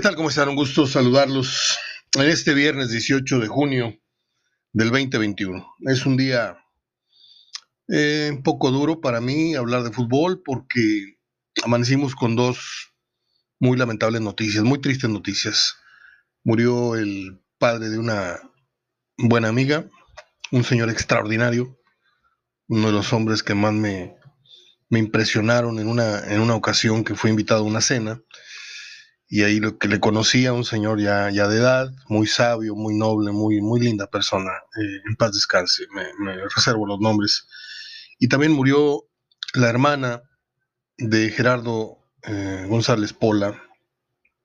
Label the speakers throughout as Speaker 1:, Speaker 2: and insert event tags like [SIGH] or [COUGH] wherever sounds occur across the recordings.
Speaker 1: ¿Qué tal? ¿Cómo están? Un gusto saludarlos en este viernes 18 de junio del 2021. Es un día eh, un poco duro para mí hablar de fútbol porque amanecimos con dos muy lamentables noticias, muy tristes noticias. Murió el padre de una buena amiga, un señor extraordinario, uno de los hombres que más me, me impresionaron en una, en una ocasión que fue invitado a una cena y ahí lo que le conocía, un señor ya, ya de edad, muy sabio, muy noble, muy, muy linda persona, eh, en paz descanse, me, reservo los nombres. Y también murió la hermana de Gerardo eh, González Pola,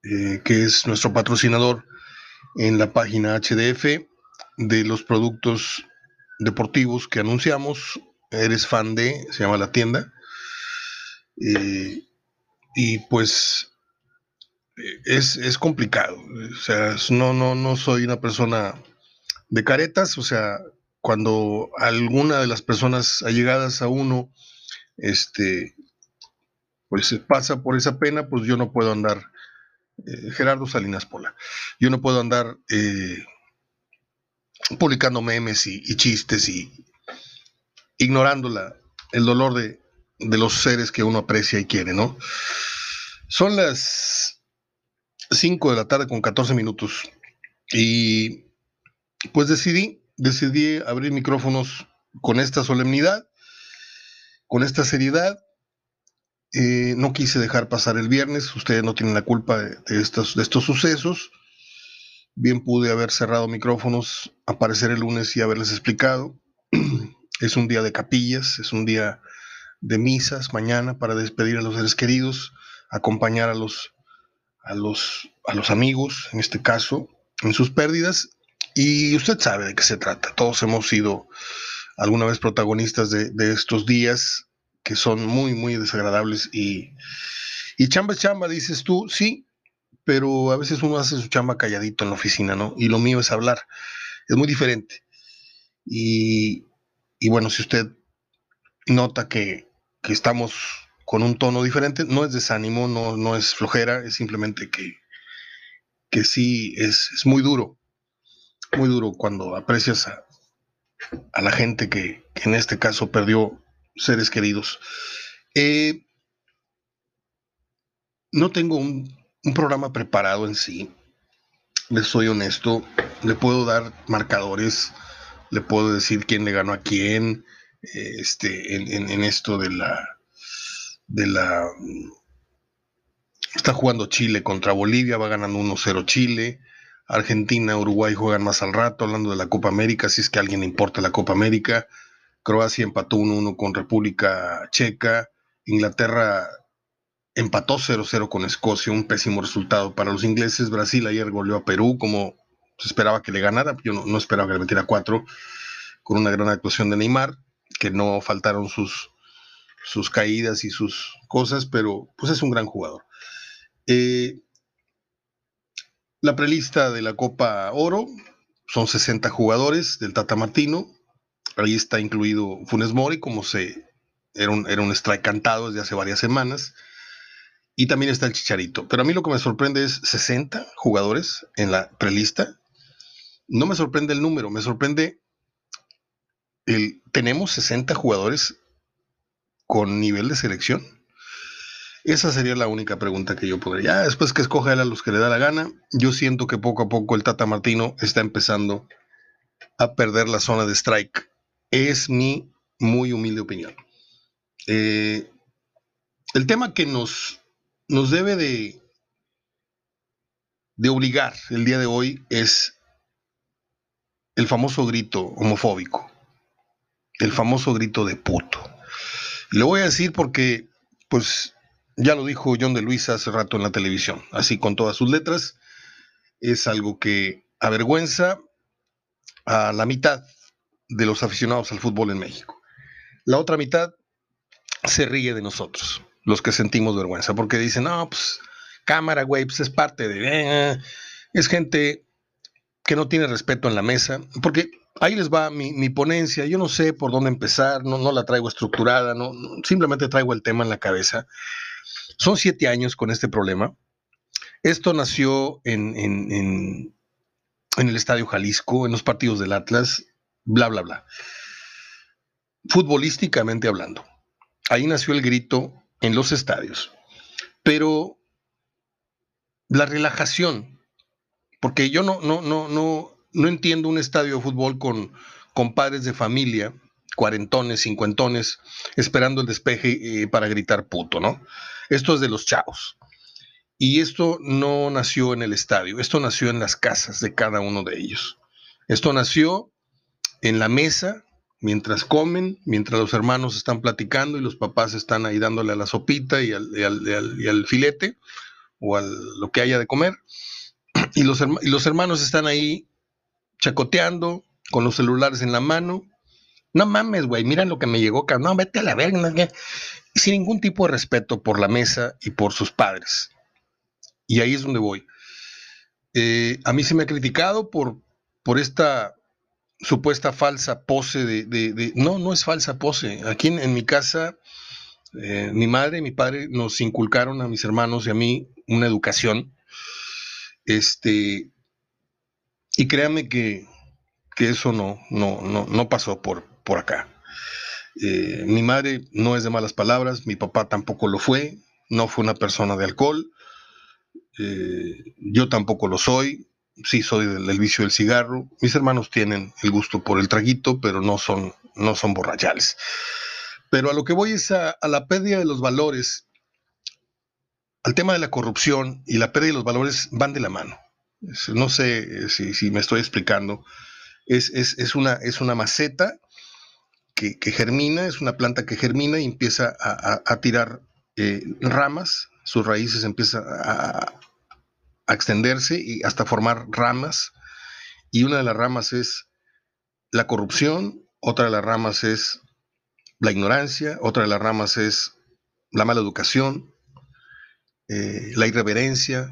Speaker 1: eh, que es nuestro patrocinador en la página HDF de los productos deportivos que anunciamos. Eres fan de, se llama la tienda. y pues es, complicado. O sea, no, no, no soy una persona de caretas. O sea, cuando alguna de las personas allegadas a uno, este, pues pasa por esa pena, pues yo no puedo andar. Eh, Gerardo Salinas Pola. Yo no puedo andar eh, publicando memes y, chistes y ignorando el dolor de, de los seres que uno aprecia y quiere, ¿no? Son las 5 de la tarde con 14 minutos. Y pues decidí, decidí abrir micrófonos con esta solemnidad, con esta seriedad. Eh, no quise dejar pasar el viernes, ustedes no tienen la culpa de, estos, de estos sucesos. Bien pude haber cerrado micrófonos, aparecer el lunes y haberles explicado. [CLEARS THROAT] es un día de capillas, es un día de misas mañana para despedir a los seres queridos, acompañar a los a los, a los amigos, en este caso, en sus pérdidas. Y usted sabe de qué se trata. Todos hemos sido alguna vez protagonistas de, estos días que son muy, muy desagradables. Y, y chamba chamba, dices tú, sí, pero a veces uno hace su chamba calladito en la oficina, ¿no? Y lo mío es hablar. Es muy diferente. Y, y bueno, si usted nota que, que estamos con un tono diferente. No es desánimo, no, no es flojera, es simplemente que, que sí es, muy duro, muy duro cuando aprecias a, la gente que, en este caso perdió seres queridos. Eh, no tengo un, programa preparado en sí, les soy honesto, le puedo dar marcadores, le puedo decir quién le ganó a quién, este, en esto de la de la... Está jugando Chile contra Bolivia, va ganando 1-0 Chile. Argentina, Uruguay juegan más al rato, hablando de la Copa América, si es que a alguien le importa la Copa América. Croacia empató 1-1 con República Checa. Inglaterra empató 0-0 con Escocia, un pésimo resultado para los ingleses. Brasil ayer goleó a Perú, como se esperaba que le ganara. Yo no, no esperaba que le metiera 4, con una gran actuación de Neymar, que no faltaron sus sus caídas y sus cosas, pero pues es un gran jugador. Eh, la prelista de la Copa Oro son 60 jugadores del Tata Martino. Ahí está incluido Funes Mori, como se era un, era un strike cantado desde hace varias semanas. Y también está el Chicharito. Pero a mí lo que me sorprende es 60 jugadores en la prelista. No me sorprende el número, me sorprende el. Tenemos 60 jugadores con nivel de selección? Esa sería la única pregunta que yo podría. Ya después que escoja él a los que le da la gana, yo siento que poco a poco el Tata Martino está empezando a perder la zona de strike. Es mi muy humilde opinión. Eh, el tema que nos, nos debe de, de obligar el día de hoy es el famoso grito homofóbico, el famoso grito de puto. Le voy a decir porque, pues, ya lo dijo John de Luis hace rato en la televisión, así con todas sus letras. Es algo que avergüenza a la mitad de los aficionados al fútbol en México. La otra mitad se ríe de nosotros, los que sentimos vergüenza, porque dicen, no, pues, cámara, güey, pues es parte de... Eh, es gente que no tiene respeto en la mesa, porque ahí les va mi, ponencia. Yo no sé por dónde empezar, no, no la traigo estructurada, no, simplemente traigo el tema en la cabeza. Son siete años con este problema. Esto nació en, en, en el Estadio Jalisco, en los partidos del Atlas, bla, bla, bla. Futbolísticamente hablando. Ahí nació el grito en los estadios. Pero la relajación, porque yo no, no, no, no, no entiendo un estadio de fútbol con, con padres de familia, cuarentones, cincuentones, esperando el despeje eh, para gritar puto, ¿no? Esto es de los chavos. Y esto no nació en el estadio, esto nació en las casas de cada uno de ellos. Esto nació en la mesa, mientras comen, mientras los hermanos están platicando y los papás están ahí dándole a la sopita y al, filete o a lo que haya de comer. [CLEARS THROAT] Y los, y los hermanos están ahí chacoteando con los celulares en la mano. No mames, güey, mira lo que me llegó. No, vete a la verga. Sin ningún tipo de respeto por la mesa y por sus padres. Y ahí es donde voy. Eh, a mí se me ha criticado por, por esta supuesta falsa pose de, No, no es falsa pose. Aquí en, mi casa, eh, mi madre y mi padre nos inculcaron a mis hermanos y a mí una educación. Este, y créame que, eso no, no, no, pasó por, por acá. Eh, mi madre no es de malas palabras, mi papá tampoco lo fue, no fue una persona de alcohol, eh, yo tampoco lo soy, sí soy del, vicio del cigarro. Mis hermanos tienen el gusto por el traguito, pero no son, no son borrachales. Pero a lo que voy es a, la pérdida de los valores. Al tema de la corrupción y la pérdida de los valores van de la mano. No sé si, me estoy explicando. Es, una, es una maceta que, germina, es una planta que germina y empieza a, tirar eh, ramas, sus raíces empiezan a, a extenderse y hasta formar ramas. Y una de las ramas es la corrupción, otra de las ramas es la ignorancia, otra de las ramas es la mala educación, eh, la irreverencia,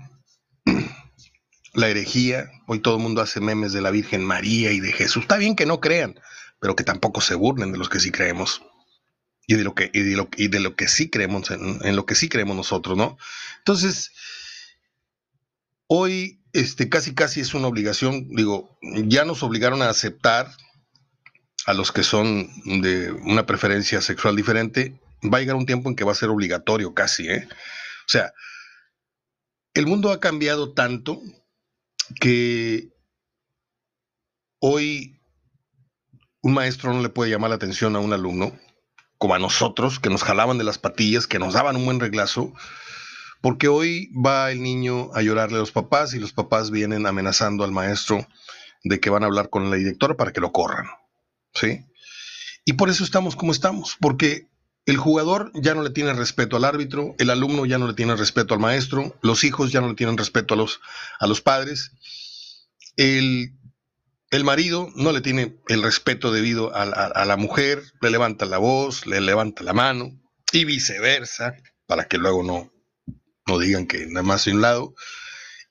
Speaker 1: la herejía. Hoy todo el mundo hace memes de la Virgen María y de Jesús. Está bien que no crean, pero que tampoco se burlen de los que sí creemos. Y de lo que, y de lo, y de lo que sí creemos, en, en, lo que sí creemos nosotros, ¿no? Entonces, Hoy este, casi casi es una obligación, digo, ya nos obligaron a aceptar a los que son de una preferencia sexual diferente, va a llegar un tiempo en que va a ser obligatorio casi, ¿eh? O sea, el mundo ha cambiado tanto que hoy un maestro no le puede llamar la atención a un alumno, como a nosotros, que nos jalaban de las patillas, que nos daban un buen reglazo, porque hoy va el niño a llorarle a los papás y los papás vienen amenazando al maestro de que van a hablar con la directora para que lo corran. ¿Sí? Y por eso estamos como estamos, porque el jugador ya no le tiene respeto al árbitro, el alumno ya no le tiene respeto al maestro, los hijos ya no le tienen respeto a los, a los padres, el, marido no le tiene el respeto debido a, a la mujer, le levanta la voz, le levanta la mano y viceversa, para que luego no, no digan que nada más de un lado.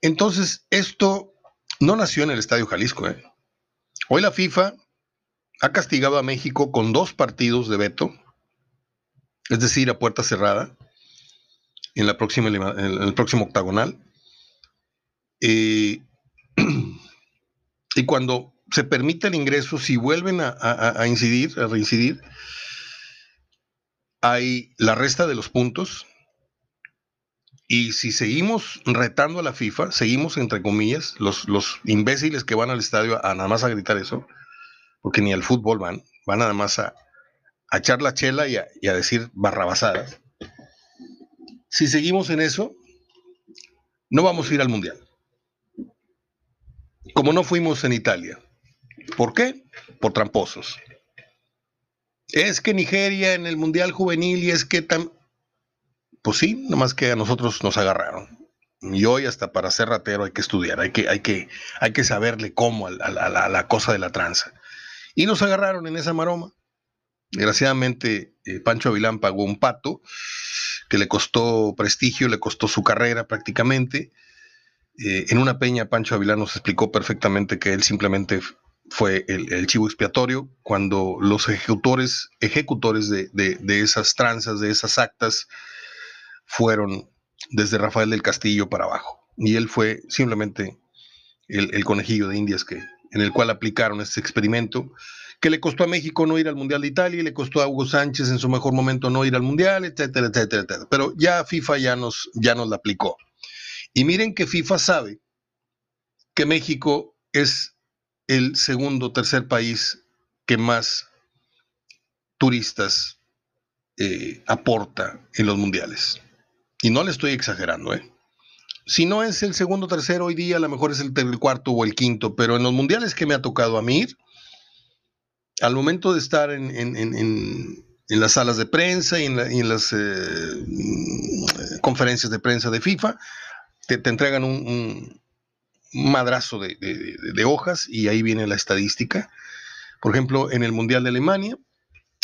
Speaker 1: Entonces, esto no nació en el Estadio Jalisco. ¿eh? Hoy la FIFA ha castigado a México con dos partidos de veto, es decir, a puerta cerrada, en, la próxima, en el próximo octagonal. Eh, [CLEARS THROAT] y cuando se permite el ingreso, si vuelven a, a incidir, a reincidir, hay la resta de los puntos, y si seguimos retando a la FIFA, seguimos entre comillas, los, los imbéciles que van al estadio a nada más a gritar eso, porque ni al fútbol van, van nada más a, echar la chela y a, decir barrabasadas. Si seguimos en eso, no vamos a ir al Mundial. Como no fuimos en Italia. ¿Por qué? Por tramposos. Es que Nigeria en el Mundial Juvenil y es que tan... Pues sí, nomás que a nosotros nos agarraron. Y hoy hasta para ser ratero hay que estudiar, hay que, hay que, hay que saberle cómo a, la, cosa de la tranza. Y nos agarraron en esa maroma. Desgraciadamente, eh, Pancho Avilán pagó un pato que le costó prestigio, le costó su carrera prácticamente. Eh, en una peña, Pancho Avilán nos explicó perfectamente que él simplemente fue el, chivo expiatorio cuando los ejecutores, ejecutores de, de esas tranzas, de esas actas, fueron desde Rafael del Castillo para abajo. y él fue simplemente el, conejillo de Indias que, en el cual aplicaron este experimento que le costó a México no ir al Mundial de Italia y le costó a Hugo Sánchez en su mejor momento no ir al Mundial, etcétera, etcétera, etcétera. Pero ya FIFA ya nos, ya nos la aplicó. Y miren que FIFA sabe que México es el segundo o tercer país que más turistas eh, aporta en los mundiales. Y no le estoy exagerando, ¿eh? Si no es el segundo o tercero hoy día, a lo mejor es el, cuarto o el quinto, pero en los mundiales que me ha tocado a mí ir, al momento de estar en, las salas de prensa y en, las eh, conferencias de prensa de FIFA, te, entregan un, madrazo de, de, hojas y ahí viene la estadística. Por ejemplo, en el Mundial de Alemania,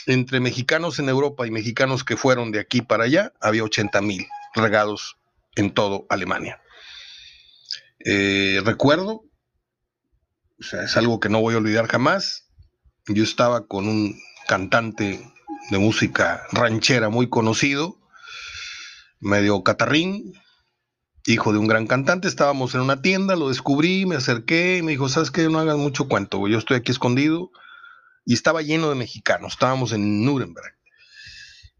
Speaker 1: entre mexicanos en Europa y mexicanos que fueron de aquí para allá, había 80 mil regados en todo Alemania. Eh, recuerdo, o sea, es algo que no voy a olvidar jamás, yo estaba con un cantante de música ranchera muy conocido, medio catarrín, hijo de un gran cantante, estábamos en una tienda, lo descubrí, me acerqué y me dijo, ¿sabes qué? No hagas mucho cuento, yo estoy aquí escondido y estaba lleno de mexicanos, estábamos en Nuremberg.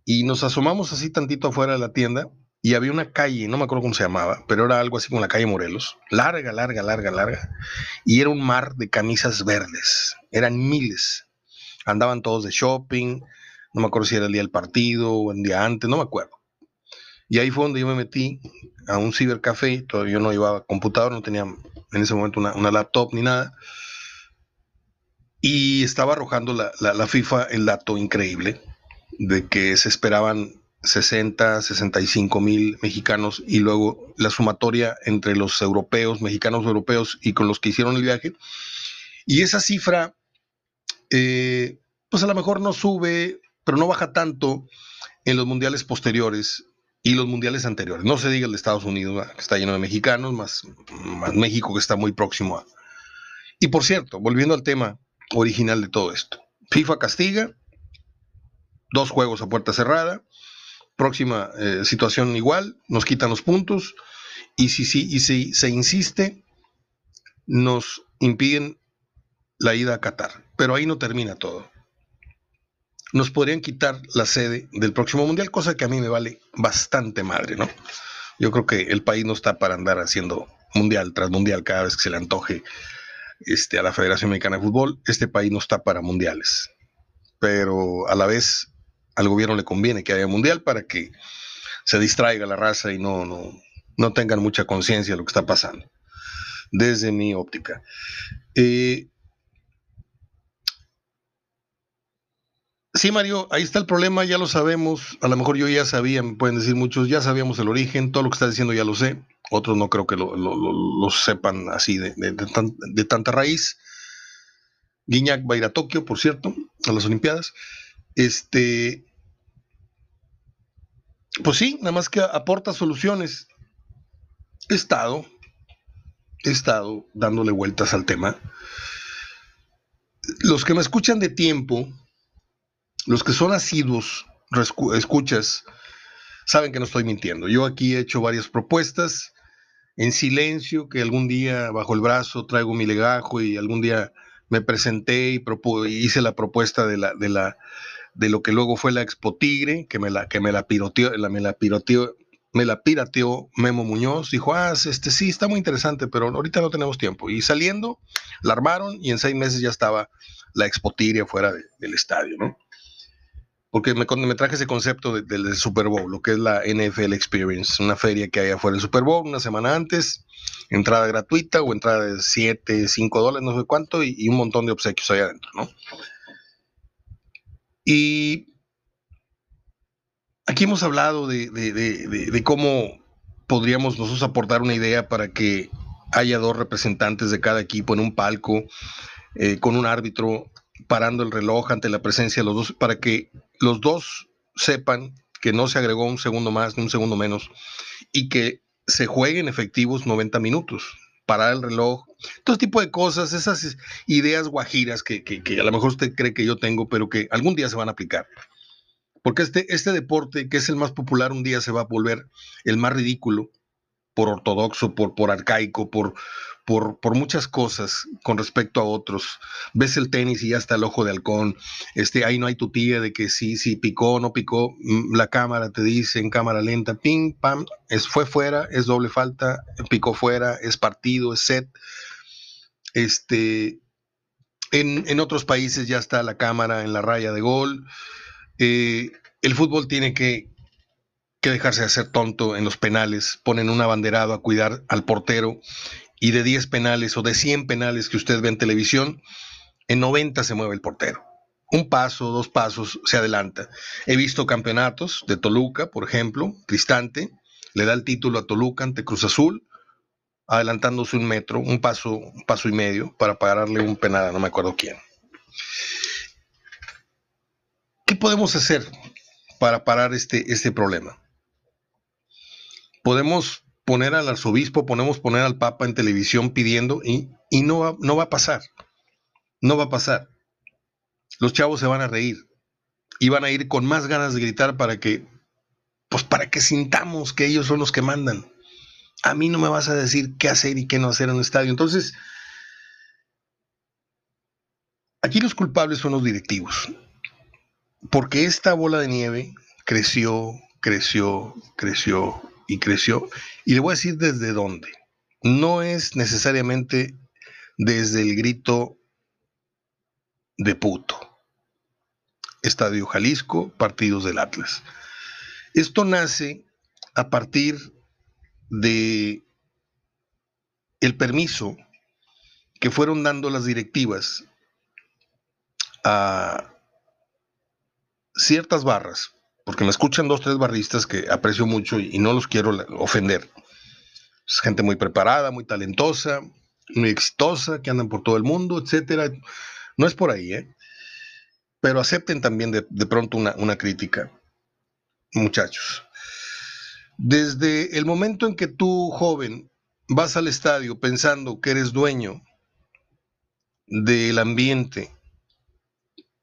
Speaker 1: Y nos asomamos así tantito afuera de la tienda y había una calle, no me acuerdo cómo se llamaba, pero era algo así como la calle Morelos, larga, larga, larga, larga, y era un mar de camisas verdes, eran miles, andaban todos de shopping, no me acuerdo si era el día del partido o el día antes, no me acuerdo. Y ahí fue donde yo me metí a un cibercafé, todavía yo no iba a computador, no tenía en ese momento una, una laptop ni nada, y estaba arrojando la, FIFA el dato increíble de que se esperaban 60, 65 mil mexicanos y luego la sumatoria entre los europeos, mexicanos europeos y con los que hicieron el viaje. Y esa cifra, eh, pues a lo mejor no sube, pero no baja tanto en los mundiales posteriores y los mundiales anteriores. No se diga el de Estados Unidos, que está lleno de mexicanos, más, más México que está muy próximo a... Y por cierto, volviendo al tema original de todo esto. FIFA castiga, dos juegos a puerta cerrada, próxima eh, situación igual, nos quitan los puntos y si, si, y si se insiste, nos impiden la ida a Qatar. Pero ahí no termina todo. Nos podrían quitar la sede del próximo mundial, cosa que a mí me vale bastante madre, ¿no? Yo creo que el país no está para andar haciendo mundial tras mundial cada vez que se le antoje este, a la Federación Mexicana de Fútbol, este país no está para mundiales. Pero a la vez al gobierno le conviene que haya mundial para que se distraiga la raza y no, no, no tengan mucha conciencia de lo que está pasando, desde mi óptica. Eh, sí, Mario, ahí está el problema, ya lo sabemos. A lo mejor yo ya sabía, pueden decir muchos, ya sabíamos el origen, todo lo que está diciendo ya lo sé. Otros no creo que lo, sepan así de, tanta raíz. Guiñac va a ir a Tokio, por cierto, a las Olimpiadas. Este, pues sí, nada más que aporta soluciones. He estado, he estado dándole vueltas al tema. Los que me escuchan de tiempo, los que son asiduos, escuchas, saben que no estoy mintiendo. Yo aquí he hecho varias propuestas, en silencio, que algún día bajo el brazo traigo mi legajo y algún día me presenté y hice la propuesta de la, de la, de lo que luego fue la Expo Tigre, que me la, que me la piroteó, me la piroteó, me la pirateó Memo Muñoz, dijo, ah, este sí, está muy interesante, pero ahorita no tenemos tiempo. Y saliendo, la armaron y en seis meses ya estaba la Expo Tigre fuera del estadio, ¿no? porque me, me traje ese concepto del Super Bowl, lo que es la NFL Experience, una feria que hay afuera del Super Bowl una semana antes, entrada gratuita o entrada de 7, 5 dólares, no sé cuánto, y, un montón de obsequios ahí adentro, ¿no? Y aquí hemos hablado de, cómo podríamos nosotros aportar una idea para que haya dos representantes de cada equipo en un palco, eh, con un árbitro parando el reloj ante la presencia de los dos, para que los dos sepan que no se agregó un segundo más ni un segundo menos y que se jueguen efectivos 90 minutos, parar el reloj, todo tipo de cosas, esas ideas guajiras que, a lo mejor usted cree que yo tengo, pero que algún día se van a aplicar. Porque este, este deporte, que es el más popular, un día se va a volver el más ridículo por ortodoxo, por, por arcaico, por, por, muchas cosas con respecto a otros. Ves el tenis y ya está el ojo de halcón. Este, ahí no hay tu tía de que sí, sí, picó, no picó. Mm, la cámara te dice en cámara lenta, ping, pam, es, fue fuera, es doble falta, picó fuera, es partido, es set. Este, en, en otros países ya está la cámara en la raya de gol. Eh, el fútbol tiene que, que dejarse de hacer tonto en los penales. Ponen un abanderado a cuidar al portero y de 10 penales o de 100 penales que usted ve en televisión, en 90 se mueve el portero. Un paso, dos pasos, se adelanta. He visto campeonatos de Toluca, por ejemplo, Cristante, le da el título a Toluca ante Cruz Azul, adelantándose un metro, un paso, un paso y medio para pagarle un penal, no me acuerdo quién. ¿Qué podemos hacer para parar este, este problema? Podemos poner al arzobispo, podemos poner al papa en televisión pidiendo y, y no, va, no va a pasar. No va a pasar. Los chavos se van a reír y van a ir con más ganas de gritar para que, pues para que sintamos que ellos son los que mandan. A mí no me vas a decir qué hacer y qué no hacer en un estadio. Entonces, aquí los culpables son los directivos porque esta bola de nieve creció, creció, creció y creció. Y le voy a decir desde dónde. No es necesariamente desde el grito de puto. Estadio Jalisco, partidos del Atlas. Esto nace a partir de el permiso que fueron dando las directivas a ciertas barras, porque me escuchan dos, tres barristas que aprecio mucho y, no los quiero ofender. Es gente muy preparada, muy talentosa, muy exitosa, que andan por todo el mundo, etcétera. No es por ahí, ¿eh? Pero acepten también de, de pronto una, una crítica, muchachos. Desde el momento en que tú, joven, vas al estadio pensando que eres dueño del ambiente,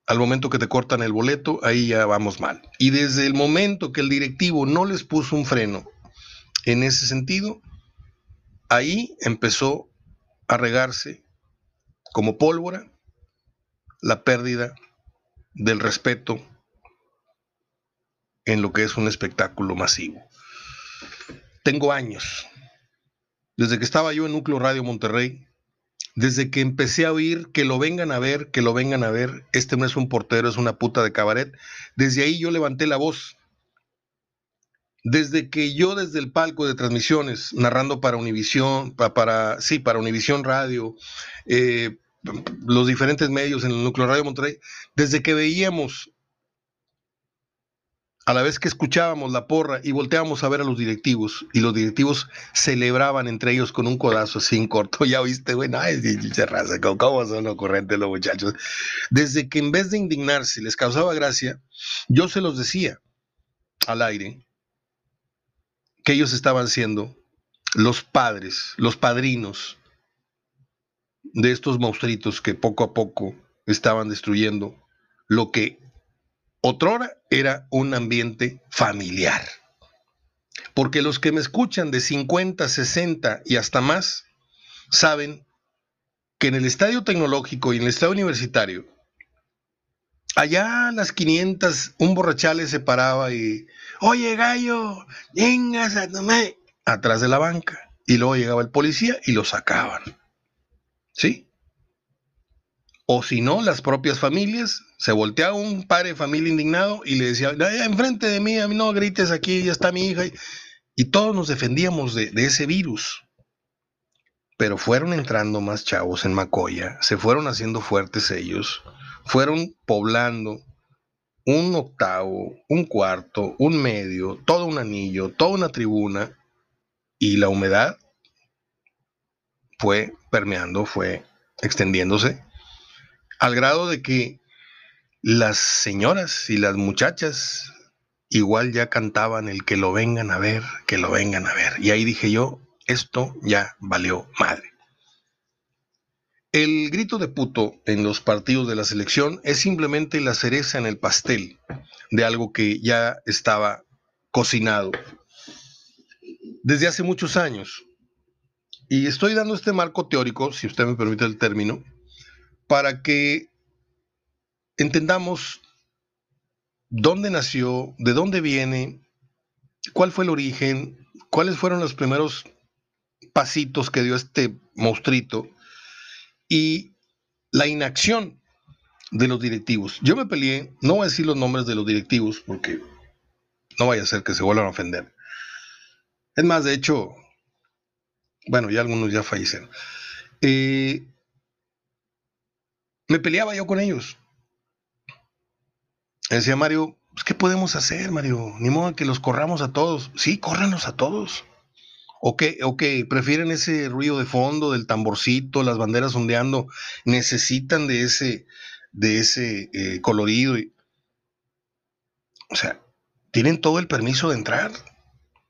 Speaker 1: al momento que te cortan el boleto, ahí ya vamos mal. Y desde el momento que el directivo no les puso un freno en ese sentido, ahí empezó a regarse como pólvora la pérdida del respeto en lo que es un espectáculo masivo. Tengo años, desde que estaba yo en Núcleo Radio Monterrey, desde que empecé a oír que lo vengan a ver, que lo vengan a ver, este no es un portero, es una puta de cabaret, desde ahí yo levanté la voz. Desde que yo desde el palco de transmisiones, narrando para Univisión, para, sí, para Univisión Radio, eh, los diferentes medios en el núcleo Radio Monterrey, desde que veíamos a la vez que escuchábamos la porra y volteábamos a ver a los directivos, y los directivos celebraban entre ellos con un codazo así en corto, ya oíste, güey, es raza, ¿cómo son ocurrentes los muchachos? Desde que en vez de indignarse les causaba gracia, yo se los decía al aire que ellos estaban siendo los padres, los padrinos de estos monstruitos que poco a poco estaban destruyendo lo que Otrora era un ambiente familiar. Porque los que me escuchan de 50, 60 y hasta más saben que en el estadio tecnológico y en el estadio universitario, allá a las 500, un borrachales se paraba y, oye gallo, vengas a tomar, atrás de la banca. Y luego llegaba el policía y lo sacaban. ¿Sí? O si no, las propias familias, se volteaba un padre de familia indignado y le decía, enfrente de mí, a mí no grites aquí, ya está mi hija. Y todos nos defendíamos de, de ese virus. Pero fueron entrando más chavos en Macoya, se fueron haciendo fuertes ellos, fueron poblando un octavo, un cuarto, un medio, todo un anillo, toda una tribuna, y la humedad fue permeando, fue extendiéndose al grado de que las señoras y las muchachas igual ya cantaban el que lo vengan a ver, que lo vengan a ver. Y ahí dije yo, esto ya valió madre. El grito de puto en los partidos de la selección es simplemente la cereza en el pastel de algo que ya estaba cocinado desde hace muchos años. Y estoy dando este marco teórico, si usted me permite el término, para que entendamos dónde nació, de dónde viene, cuál fue el origen, cuáles fueron los primeros pasitos que dio este monstruito y la inacción de los directivos. Yo me peleé, no voy a decir los nombres de los directivos porque no vaya a ser que se vuelvan a ofender. Es más, de hecho, bueno, ya algunos ya fallecieron. Eh, me peleaba yo con ellos. Decía Mario, pues, ¿qué podemos hacer, Mario? Ni modo que los corramos a todos. Sí, córranos a todos. ¿O qué, ¿O prefieren ese ruido de fondo del tamborcito, las banderas ondeando? Necesitan de ese, de ese eh, colorido. O sea, tienen todo el permiso de entrar,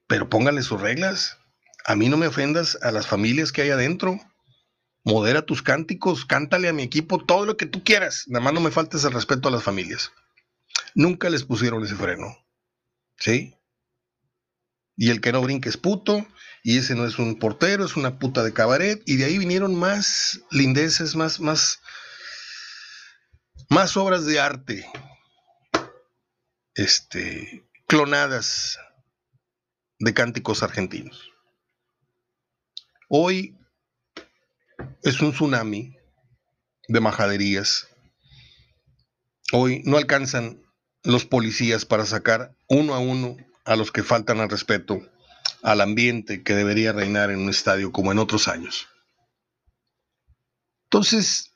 Speaker 1: pero pónganle sus reglas. A mí no me ofendas a las familias que hay adentro. Modera tus cánticos, cántale a mi equipo todo lo que tú quieras. Nada más no me faltes el respeto a las familias. Nunca les pusieron ese freno. ¿Sí? Y el que no brinque es puto, y ese no es un portero, es una puta de cabaret, y de ahí vinieron más lindeces, más, más, más obras de arte, este, clonadas de cánticos argentinos. Hoy es un tsunami de majaderías. Hoy no alcanzan los policías para sacar uno a uno a los que faltan al respeto al ambiente que debería reinar en un estadio como en otros años. Entonces,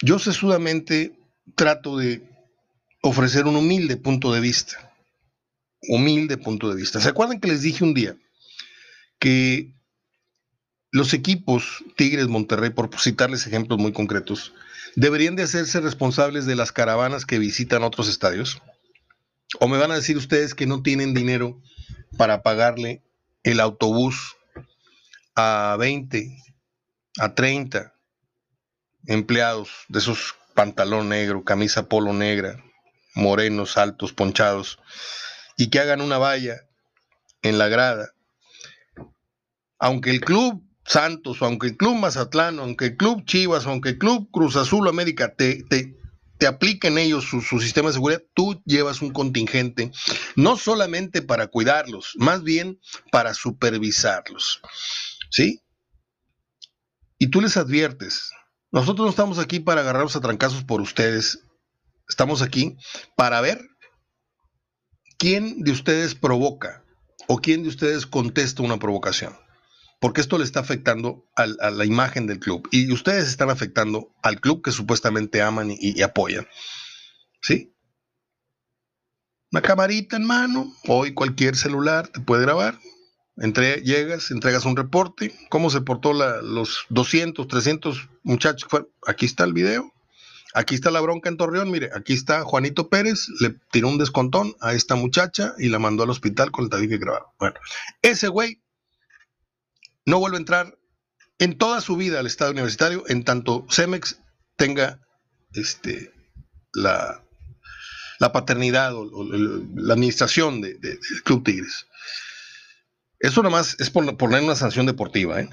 Speaker 1: yo sesudamente trato de ofrecer un humilde punto de vista. Humilde punto de vista. ¿Se acuerdan que les dije un día que los equipos Tigres Monterrey, por citarles ejemplos muy concretos, deberían de hacerse responsables de las caravanas que visitan otros estadios? ¿O me van a decir ustedes que no tienen dinero para pagarle el autobús a 20, a 30 empleados de esos pantalón negro, camisa polo negra, morenos, altos, ponchados, y que hagan una valla en la grada? Aunque el club Santos, aunque el Club Mazatlán, aunque el Club Chivas, aunque el Club Cruz Azul América te, te, te apliquen ellos su, su, sistema de seguridad, tú llevas un contingente, no solamente para cuidarlos, más bien para supervisarlos. ¿Sí? Y tú les adviertes, nosotros no estamos aquí para agarrarnos a trancazos por ustedes, estamos aquí para ver quién de ustedes provoca o quién de ustedes contesta una provocación porque esto le está afectando a la imagen del club y ustedes están afectando al club que supuestamente aman y, apoyan. ¿Sí? Una camarita en mano, hoy cualquier celular te puede grabar. Llegas, entregas un reporte, cómo se portó los 200, 300 muchachos. Aquí está el video, aquí está la bronca en Torreón, mire, aquí está Juanito Pérez, le tiró un descontón a esta muchacha y la mandó al hospital con el tabique grabado. Bueno, ese güey no vuelve a entrar en toda su vida al Estado universitario en tanto Cemex tenga este, la, paternidad o, la administración del Club Tigres. Eso nada más es por poner una sanción deportiva. ¿eh?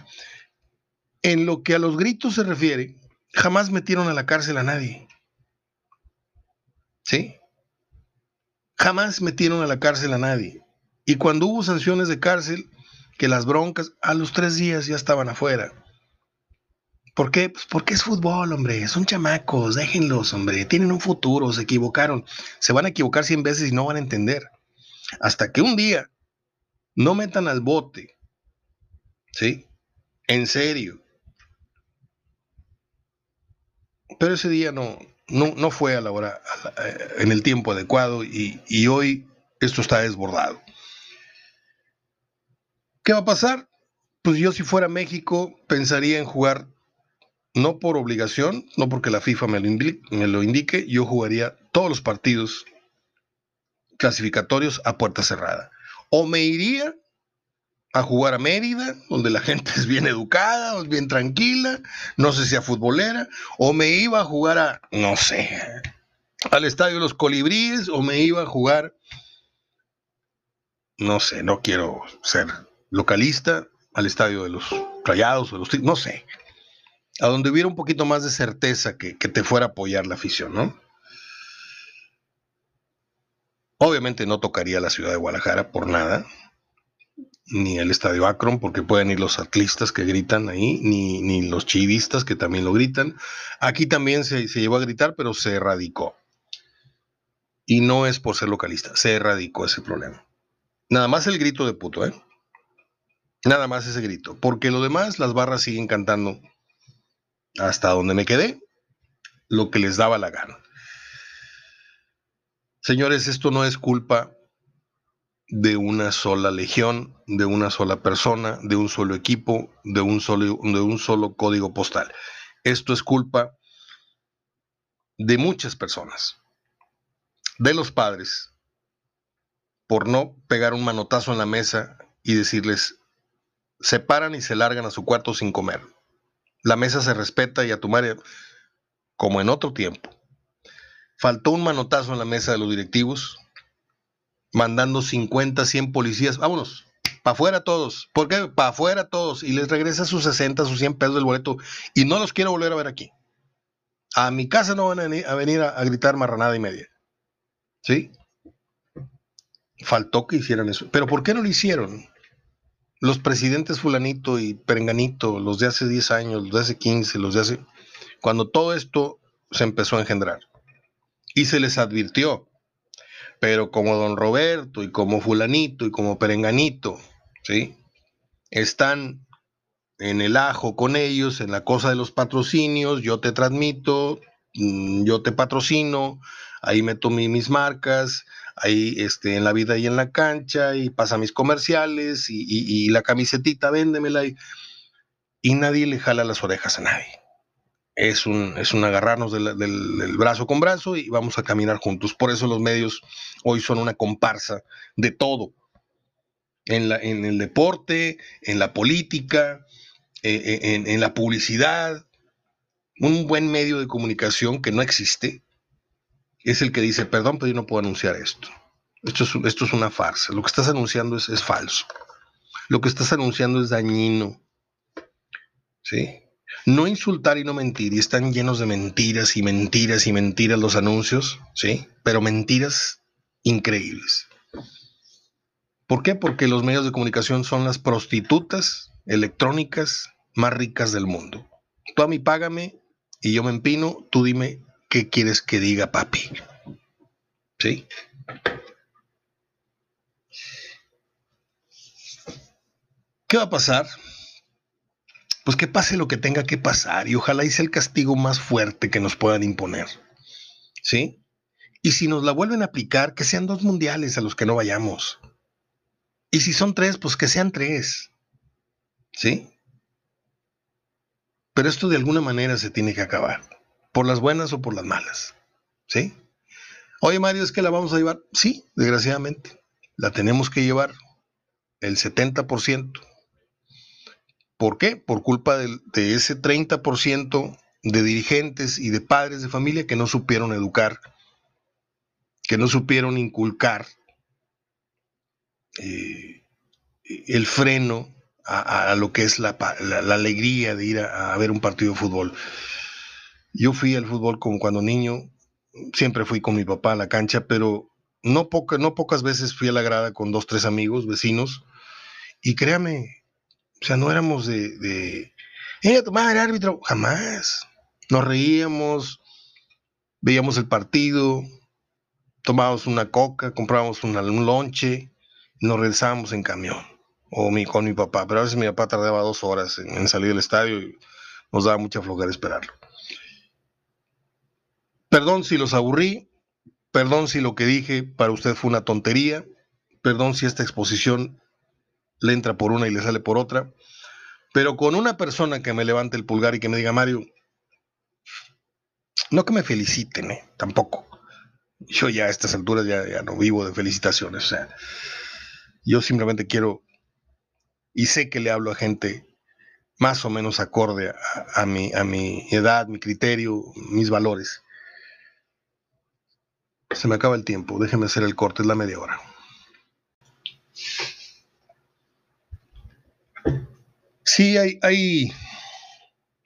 Speaker 1: En lo que a los gritos se refiere, jamás metieron a la cárcel a nadie. ¿Sí? Jamás metieron a la cárcel a nadie. Y cuando hubo sanciones de cárcel, que las broncas a los tres días ya estaban afuera. ¿Por qué? Pues porque es fútbol, hombre. Son chamacos, déjenlos, hombre. Tienen un futuro, se equivocaron. Se van a equivocar cien veces y no van a entender. Hasta que un día no metan al bote. ¿Sí? En serio. Pero ese día no, no, fue a la hora, eh, en el tiempo adecuado y hoy esto está desbordado. ¿Qué va a pasar? Pues yo si fuera México pensaría en jugar no por obligación, no porque la FIFA me lo, indique, yo jugaría todos los partidos clasificatorios a puerta cerrada. O me iría a jugar a Mérida, donde la gente [LAUGHS] es bien educada, bien tranquila, no sé si a futbolera, o me iba a jugar a, no sé, al estadio de los colibríes, o me iba a jugar no sé, no quiero ser localista, al estadio de los Rayados, de los no sé, a donde hubiera un poquito más de certeza que, que te fuera a apoyar la afición, ¿no? Obviamente no tocaría la ciudad de Guadalajara por nada, ni el estadio Akron, porque pueden ir los atlistas que gritan ahí, ni, ni los chivistas que también lo gritan. Aquí también se, se llevó a gritar, pero se erradicó. Y no es por ser localista, se erradicó ese problema. Nada más el grito de puto, ¿eh? Nada más ese grito. Porque lo demás, las barras siguen cantando hasta donde me quedé, lo que les daba la gana. Señores, esto no es culpa de una sola legión, de una sola persona, de un solo equipo, de un solo, de un solo código postal. Esto es culpa de muchas personas, de los padres, por no pegar un manotazo en la mesa y decirles, se paran y se largan a su cuarto sin comer. La mesa se respeta y a tu madre, como en otro tiempo. Faltó un manotazo en la mesa de los directivos, mandando 50, 100 policías. Vámonos, para afuera todos. ¿Por qué? Para afuera todos. Y les regresa sus 60, sus 100 pesos del boleto. Y no los quiero volver a ver aquí. A mi casa no van a venir a, gritar marranada y media. ¿Sí? Faltó que hicieran eso. Pero ¿por qué no lo hicieron? Los presidentes fulanito y perenganito, los de hace 10 años, los de hace 15, los de hace... Cuando todo esto se empezó a engendrar. Y se les advirtió pero como don Roberto y como fulanito y como perenganito, ¿sí? Están en el ajo con ellos, en la cosa de los patrocinios, yo te transmito, mm, yo te patrocino, ahí meto mis marcas, ahí este, en la vida y en la cancha, y pasa mis comerciales, y, la camisetita, véndemela, y, y nadie le jala las orejas a nadie es un, es un agarrarnos del, brazo con brazo y vamos a caminar juntos. Por eso los medios hoy son una comparsa de todo. En, la, en el deporte, en la política, eh, eh, en, la publicidad. Un buen medio de comunicación que no existe es el que dice, perdón, pero yo no puedo anunciar esto. Esto es, esto es una farsa. Lo que estás anunciando es, es falso. Lo que estás anunciando es dañino. ¿Sí? no insultar y no mentir, y están llenos de mentiras y mentiras y mentiras los anuncios, ¿sí? Pero mentiras increíbles. ¿Por qué? Porque los medios de comunicación son las prostitutas electrónicas más ricas del mundo. Tú a mí págame y yo me empino, tú dime qué quieres que diga papi. ¿Sí? ¿Qué va a pasar pues que pase lo que tenga que pasar y ojalá hice el castigo más fuerte que nos puedan imponer. ¿Sí? Y si nos la vuelven a aplicar, que sean dos mundiales a los que no vayamos. Y si son tres, pues que sean tres. ¿Sí? Pero esto de alguna manera se tiene que acabar, por las buenas o por las malas. ¿Sí? Oye, Mario, es que la vamos a llevar. Sí, desgraciadamente. La tenemos que llevar el 70%. ¿Por qué? Por culpa de, ese 30% de dirigentes y de padres de familia que no supieron educar, que no supieron inculcar eh, el freno a, lo que es la, alegría de ir a, ver un partido de fútbol. Yo fui al fútbol como cuando niño, siempre fui con mi papá a la cancha, pero no, no pocas veces fui a la grada con dos, tres amigos, vecinos, y créame, o sea, no éramos de, de ¡eh, tu madre, árbitro! Jamás. Nos reíamos, veíamos el partido, tomábamos una coca, comprábamos un lonche, nos regresábamos en camión. O mi, con mi papá. Pero a veces mi papá tardaba dos horas en, salir del estadio y nos daba mucha flojera esperarlo. Perdón si los aburrí, perdón si lo que dije para usted fue una tontería, perdón si esta exposición le entra por una y le sale por otra. Pero con una persona que me levante el pulgar y que me diga, Mario, no que me feliciten, ¿eh? tampoco. Yo ya a estas alturas ya, no vivo de felicitaciones. O sea, yo simplemente quiero, y sé que le hablo a gente más o menos acorde a, mi, a mi edad, mi criterio, mis valores. Se me acaba el tiempo, déjeme hacer el corte, es la media hora. Sí, hay, hay,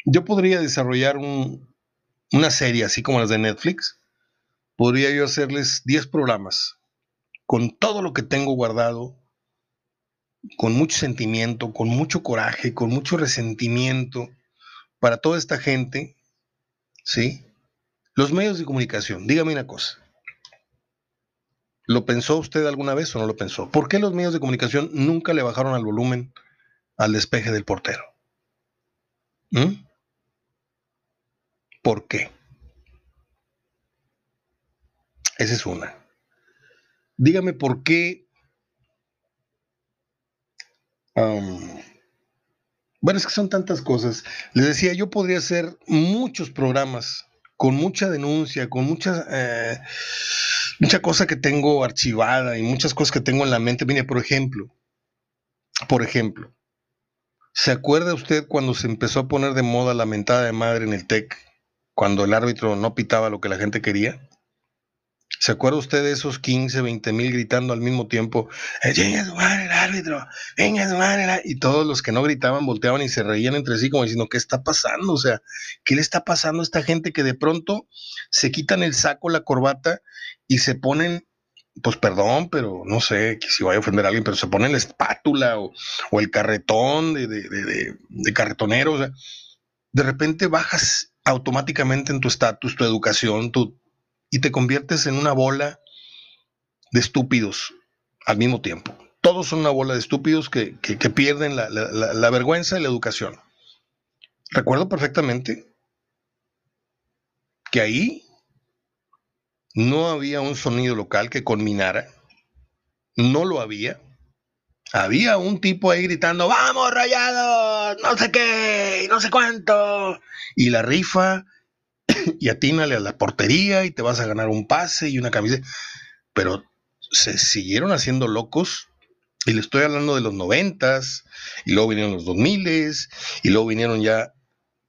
Speaker 1: yo podría desarrollar una serie así como las de Netflix. Podría yo hacerles 10 programas con todo lo que tengo guardado, con mucho sentimiento, con mucho coraje, con mucho resentimiento para toda esta gente, ¿sí? Los medios de comunicación, dígame una cosa. ¿Lo pensó usted alguna vez o no lo pensó? ¿Por qué los medios de comunicación nunca le bajaron al volumen al despeje del portero? ¿Mm? ¿Por qué? Esa es una. Dígame por qué. bueno, es que son tantas cosas. Les decía, yo podría hacer muchos programas con mucha denuncia, con mucha, eh, mucha cosa que tengo archivada y muchas cosas que tengo en la mente. Mire, por ejemplo, por ejemplo, ¿se acuerda usted cuando se empezó a poner de moda la mentada de madre en el TEC? Cuando el árbitro no pitaba lo que la gente quería. ¿Se acuerda usted de esos 15, 20 mil gritando al mismo tiempo? ¡Venga su madre el árbitro! ¡Venga su madre! Y todos los que no gritaban volteaban y se reían entre sí como diciendo, ¿qué está pasando? O sea, ¿qué le está pasando a esta gente que de pronto se quitan el saco, la corbata y se ponen, pues perdón, pero no sé si voy a ofender a alguien, pero se ponen la espátula o, el carretón de, de, de carretonero. O sea, de repente bajas automáticamente en tu estatus, tu educación, tu, y te conviertes en una bola de estúpidos al mismo tiempo. Todos son una bola de estúpidos que, pierden la, vergüenza y la educación. Recuerdo perfectamente que ahí no había un sonido local que conminara, no lo había. Había un tipo ahí gritando, vamos rayados, no sé qué, no sé cuánto. Y la rifa y atínale a la portería y te vas a ganar un pase y una camiseta. Pero se siguieron haciendo locos y le estoy hablando de los noventas y luego vinieron los dos miles y luego vinieron ya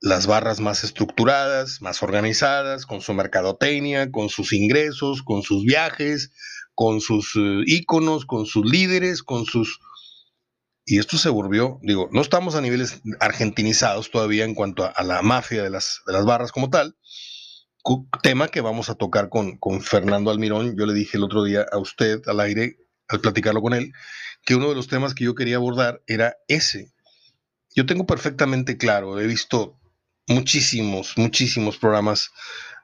Speaker 1: las barras más estructuradas, más organizadas, con su mercadotecnia, con sus ingresos, con sus viajes, con sus uh, íconos, con sus líderes, con sus y esto se volvió, digo, no estamos a niveles argentinizados todavía en cuanto a, la mafia de las, de las, barras como tal, tema que vamos a tocar con, con Fernando Almirón. Yo le dije el otro día a usted al aire, al platicarlo con él, que uno de los temas que yo quería abordar era ese. Yo tengo perfectamente claro, he visto muchísimos, muchísimos programas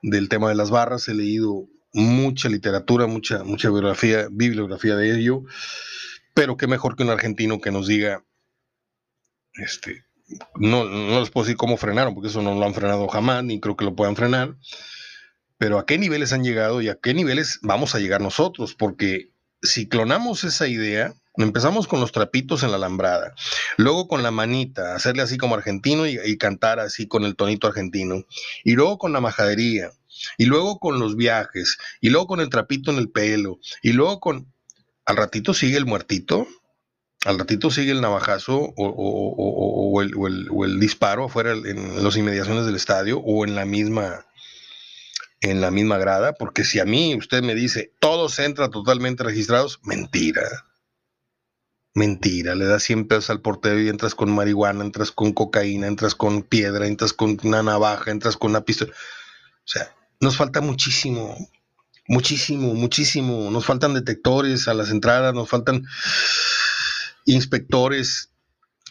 Speaker 1: del tema de las barras, he leído mucha literatura, mucha, mucha bibliografía, bibliografía de ello pero qué mejor que un argentino que nos diga, este, no, no les puedo decir cómo frenaron, porque eso no lo han frenado jamás, ni creo que lo puedan frenar, pero a qué niveles han llegado y a qué niveles vamos a llegar nosotros, porque si clonamos esa idea, empezamos con los trapitos en la alambrada, luego con la manita, hacerle así como argentino y, y cantar así con el tonito argentino, y luego con la majadería, y luego con los viajes, y luego con el trapito en el pelo, y luego con al ratito sigue el muertito, al ratito sigue el navajazo o, el, disparo afuera en las inmediaciones del estadio o en la misma en la misma grada, porque si a mí usted me dice todos entran totalmente registrados, mentira. Mentira, le das 100 pesos al portero y entras con marihuana, entras con cocaína, entras con piedra, entras con una navaja, entras con una pistola. O sea, nos falta muchísimo, Muchísimo, muchísimo. Nos faltan detectores a las entradas, nos faltan inspectores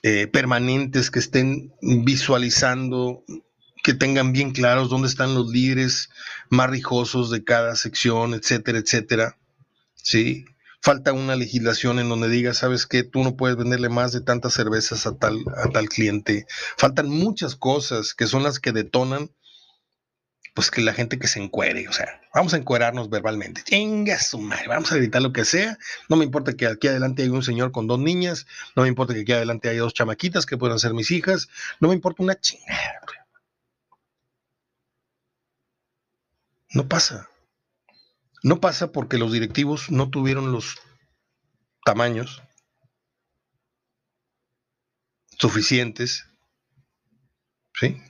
Speaker 1: eh, permanentes que estén visualizando, que tengan bien claros dónde están los líderes más rijosos de cada sección, etcétera, etcétera. Sí. Falta una legislación en donde diga, sabes que tú no puedes venderle más de tantas cervezas a tal, a tal cliente. Faltan muchas cosas que son las que detonan pues que la gente que se encuere, o sea, vamos a encuerarnos verbalmente. Chinga su madre, vamos a gritar lo que sea. No me importa que aquí adelante hay un señor con dos niñas, no me importa que aquí adelante haya dos chamaquitas que puedan ser mis hijas, no me importa una chingada. No pasa. No pasa porque los directivos no tuvieron los tamaños suficientes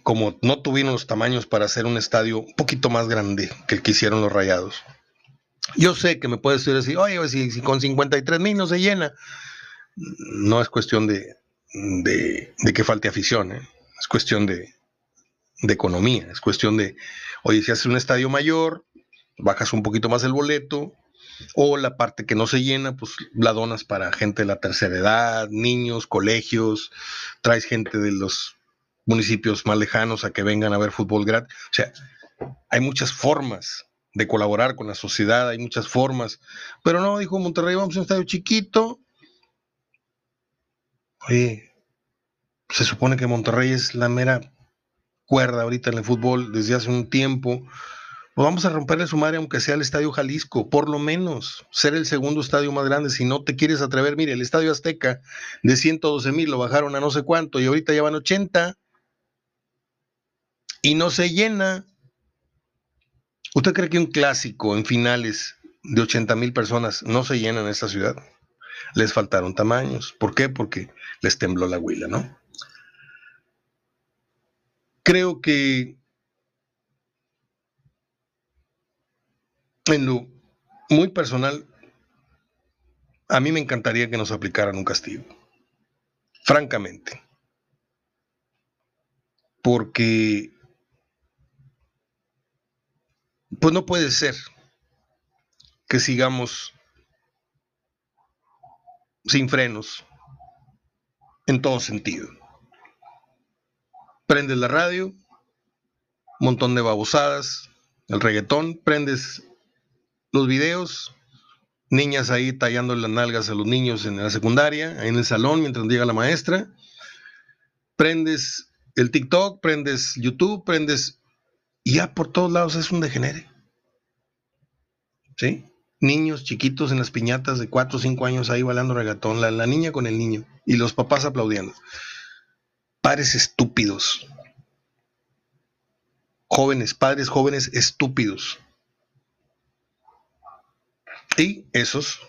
Speaker 1: como no tuvieron los tamaños para hacer un estadio un poquito más grande que el que hicieron los rayados. Yo sé que me puedes decir oye, si, con 53 mil no se llena. no es cuestión de, de, que falte afición, ¿eh? es cuestión de, de economía, es cuestión de, oye, si haces un estadio mayor, bajas un poquito más el boleto, o la parte que no se llena, pues la donas para gente de la tercera edad, niños, colegios, traes gente de los municipios más lejanos a que vengan a ver fútbol gratis. O sea, hay muchas formas de colaborar con la sociedad, hay muchas formas. Pero no, dijo Monterrey, vamos a un estadio chiquito. Oye, se supone que Monterrey es la mera cuerda ahorita en el fútbol desde hace un tiempo. Pues vamos a romperle su madre aunque sea el Estadio Jalisco, por lo menos ser el segundo estadio más grande. Si no te quieres atrever, mire, el Estadio Azteca de 112 mil lo bajaron a no sé cuánto y ahorita ya van 80 y no se llena. ¿Usted cree que un clásico en finales de 80 mil personas no se llena en esta ciudad? Les faltaron tamaños. ¿Por qué? Porque les tembló la huila, ¿no? Creo que en lo muy personal, a mí me encantaría que nos aplicaran un castigo. Francamente. Porque pues no puede ser que sigamos sin frenos en todo sentido. Prendes la radio, montón de babosadas, el reggaetón, prendes los videos, niñas ahí tallando las nalgas a los niños en la secundaria, en el salón mientras llega la maestra, prendes el TikTok, prendes YouTube, prendes y ya por todos lados es un degenere. ¿Sí? Niños chiquitos en las piñatas de 4 o 5 años ahí bailando regatón, la, la niña con el niño y los papás aplaudiendo. Padres estúpidos. Jóvenes, padres jóvenes estúpidos. Y esos,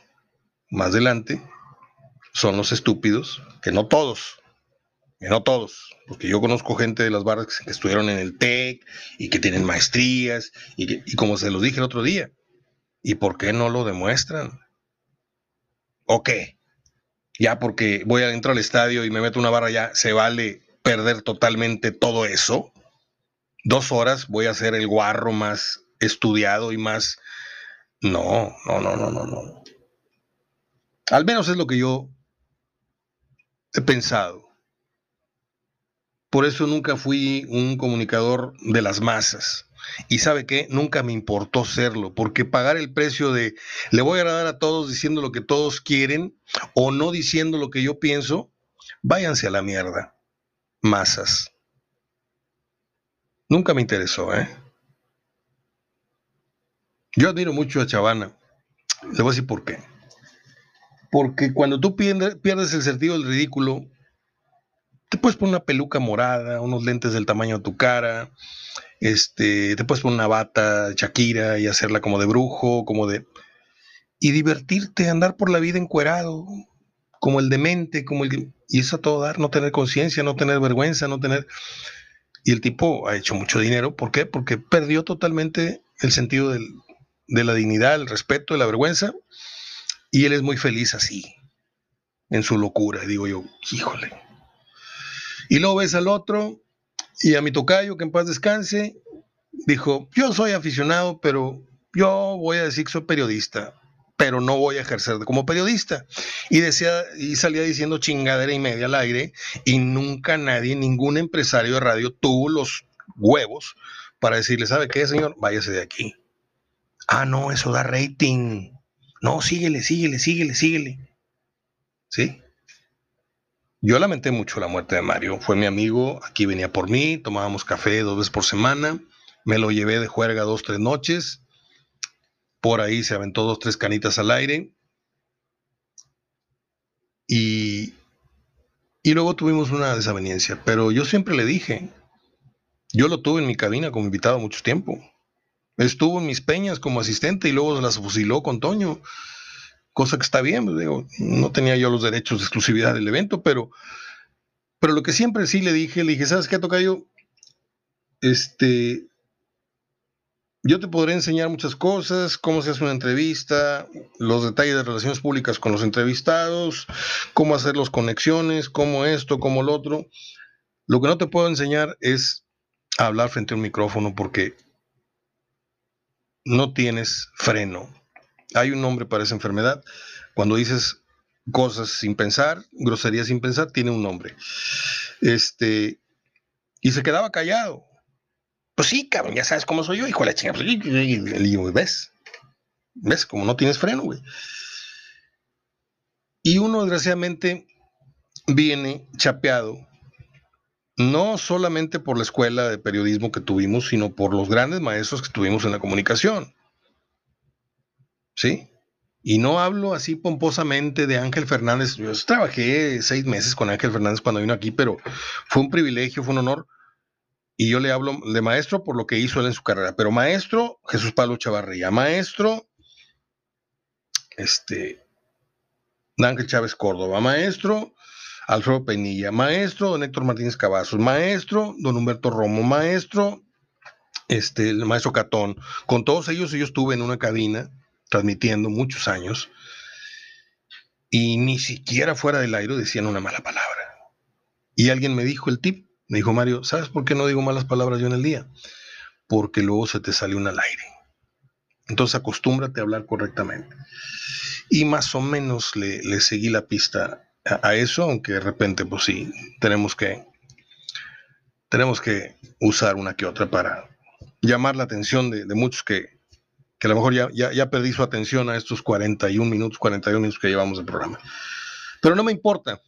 Speaker 1: más adelante, son los estúpidos, que no todos, no todos, porque yo conozco gente de las barras que estuvieron en el TEC y que tienen maestrías, y, como se los dije el otro día, ¿y por qué no lo demuestran? ¿O qué? Ya porque voy adentro al estadio y me meto una barra, ya se vale perder totalmente todo eso. Dos horas voy a ser el guarro más estudiado y más... No, no, no, no, no, no. Al menos es lo que yo he pensado. Por eso nunca fui un comunicador de las masas. Y sabe qué, nunca me importó serlo, porque pagar el precio de le voy a agradar a todos diciendo lo que todos quieren o no diciendo lo que yo pienso, váyanse a la mierda. Masas. Nunca me interesó, ¿eh? Yo admiro mucho a Chavana. Le voy a decir por qué. Porque cuando tú pierdes el sentido del ridículo, te puedes poner una peluca morada, unos lentes del tamaño de tu cara, este, te puedes poner una bata Shakira y hacerla como de brujo, como de... Y divertirte, andar por la vida encuerado, como el demente, como el... Y eso a todo dar, no tener conciencia, no tener vergüenza, no tener... Y el tipo ha hecho mucho dinero, ¿por qué? Porque perdió totalmente el sentido de la dignidad, el respeto, de la vergüenza, y él es muy feliz así, en su locura. digo yo, híjole, y luego ves al otro y a mi tocayo, que en paz descanse, dijo, yo soy aficionado, pero yo voy a decir que soy periodista, pero no voy a ejercer como periodista. Y, decía, y salía diciendo chingadera y media al aire, y nunca nadie, ningún empresario de radio tuvo los huevos para decirle, ¿sabe qué, señor? Váyase de aquí. Ah, no, eso da rating. No, síguele, síguele, síguele, síguele. ¿Sí? Yo lamenté mucho la muerte de Mario. Fue mi amigo, aquí venía por mí, tomábamos café dos veces por semana, me lo llevé de juerga dos, tres noches. Por ahí se aventó dos, tres canitas al aire. Y, y luego tuvimos una desaveniencia. Pero yo siempre le dije, yo lo tuve en mi cabina como invitado mucho tiempo. Estuvo en mis peñas como asistente y luego las fusiló con Toño cosa que está bien, pues, no tenía yo los derechos de exclusividad del evento, pero, pero lo que siempre sí le dije, le dije, ¿sabes qué, Tocayo? Este, yo te podré enseñar muchas cosas, cómo se hace una entrevista, los detalles de relaciones públicas con los entrevistados, cómo hacer las conexiones, cómo esto, cómo lo otro. Lo que no te puedo enseñar es hablar frente a un micrófono porque no tienes freno. Hay un nombre para esa enfermedad. Cuando dices cosas sin pensar, groserías sin pensar, tiene un nombre. Este, y se quedaba callado. Pues sí, cabrón, ya sabes cómo soy yo, hijo de la chingada. Pues, y ves, ves, como no tienes freno, güey. Y uno, desgraciadamente, viene chapeado, no solamente por la escuela de periodismo que tuvimos, sino por los grandes maestros que tuvimos en la comunicación. ¿Sí? Y no hablo así pomposamente de Ángel Fernández. Yo trabajé seis meses con Ángel Fernández cuando vino aquí, pero fue un privilegio, fue un honor. Y yo le hablo de maestro por lo que hizo él en su carrera. Pero maestro, Jesús Pablo Chavarría. Maestro, este, Ángel Chávez Córdoba. Maestro, Alfredo Penilla. Maestro, don Héctor Martínez Cavazos. Maestro, don Humberto Romo. Maestro, este, el maestro Catón. Con todos ellos yo estuve en una cabina transmitiendo muchos años, y ni siquiera fuera del aire decían una mala palabra. Y alguien me dijo el tip, me dijo Mario, ¿sabes por qué no digo malas palabras yo en el día? Porque luego se te sale una al aire. Entonces acostúmbrate a hablar correctamente. Y más o menos le, seguí la pista a, eso, aunque de repente, pues sí, tenemos que, tenemos que usar una que otra para llamar la atención de muchos que, que a lo mejor ya, ya, perdí su atención a estos 41 minutos, 41 minutos que llevamos de programa. Pero no me importa.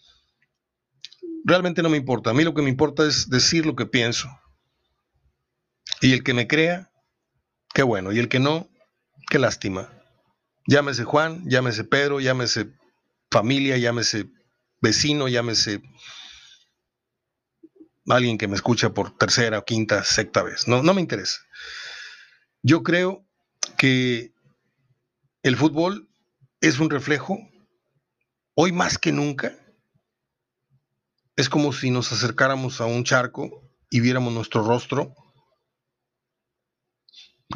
Speaker 1: Realmente no me importa. A mí lo que me importa es decir lo que pienso. Y el que me crea, qué bueno. Y el que no, qué lástima. Llámese Juan, llámese Pedro, llámese familia, llámese vecino, llámese alguien que me escucha por tercera quinta, sexta vez. No, no me interesa. Yo creo que el fútbol es un reflejo, hoy más que nunca, es como si nos acercáramos a un charco y viéramos nuestro rostro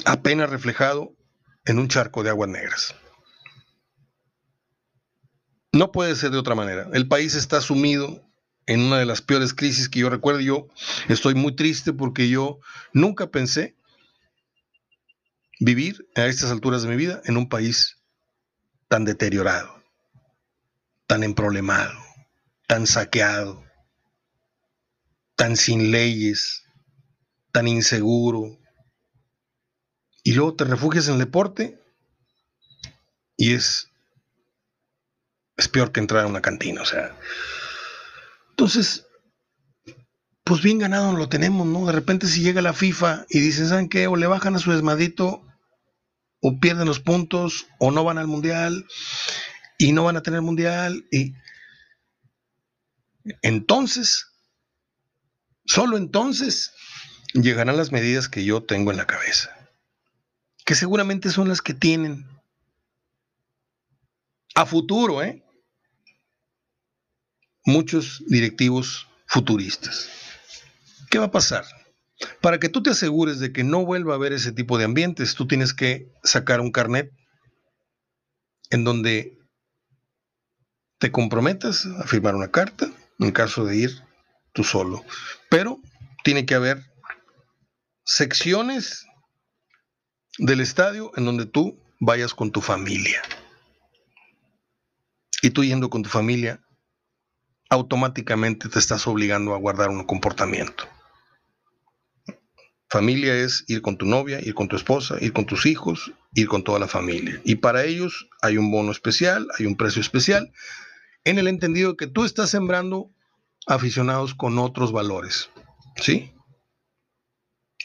Speaker 1: apenas reflejado en un charco de aguas negras. No puede ser de otra manera. El país está sumido en una de las peores crisis que yo recuerdo. Yo estoy muy triste porque yo nunca pensé vivir a estas alturas de mi vida en un país tan deteriorado, tan emproblemado, tan saqueado, tan sin leyes, tan inseguro. Y luego te refugias en el deporte y es, es peor que entrar a una cantina. O sea, entonces, pues bien ganado lo tenemos, ¿no? De repente si llega la FIFA y dicen, ¿saben qué? O le bajan a su desmadito o pierden los puntos o no van al mundial y no van a tener mundial y entonces solo entonces llegarán las medidas que yo tengo en la cabeza que seguramente son las que tienen a futuro ¿eh? muchos directivos futuristas ¿qué va a pasar? Para que tú te asegures de que no vuelva a haber ese tipo de ambientes, tú tienes que sacar un carnet en donde te comprometas a firmar una carta en caso de ir tú solo. Pero tiene que haber secciones del estadio en donde tú vayas con tu familia. Y tú yendo con tu familia, automáticamente te estás obligando a guardar un comportamiento. Familia es ir con tu novia, ir con tu esposa, ir con tus hijos, ir con toda la familia. Y para ellos hay un bono especial, hay un precio especial, en el entendido que tú estás sembrando aficionados con otros valores. ¿Sí?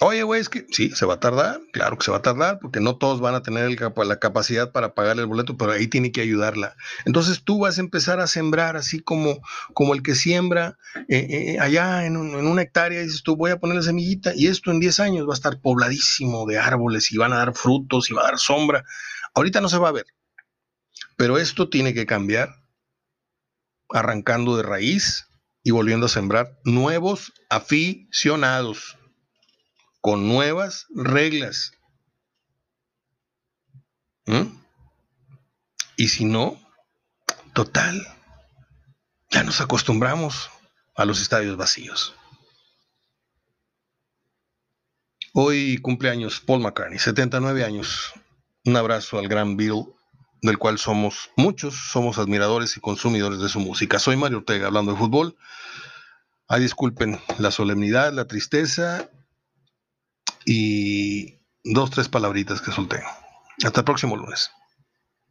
Speaker 1: Oye, güey, es que sí, se va a tardar, claro que se va a tardar, porque no todos van a tener la capacidad para pagar el boleto, pero ahí tiene que ayudarla. Entonces tú vas a empezar a sembrar así como, como el que siembra eh, eh, allá en, en, una hectárea, dices tú, voy a poner la semillita y esto en 10 años va a estar pobladísimo de árboles y van a dar frutos y va a dar sombra. Ahorita no se va a ver, pero esto tiene que cambiar arrancando de raíz y volviendo a sembrar nuevos aficionados con nuevas reglas, Y si no, total, ya nos acostumbramos a los estadios vacíos. Hoy cumpleaños Paul McCartney, 79 años. Un abrazo al gran Bill, del cual somos muchos, somos admiradores y consumidores de su música. Soy Mario Ortega, hablando de fútbol. Ay, disculpen la solemnidad, la tristeza y dos, tres palabritas que solté. Hasta el próximo lunes.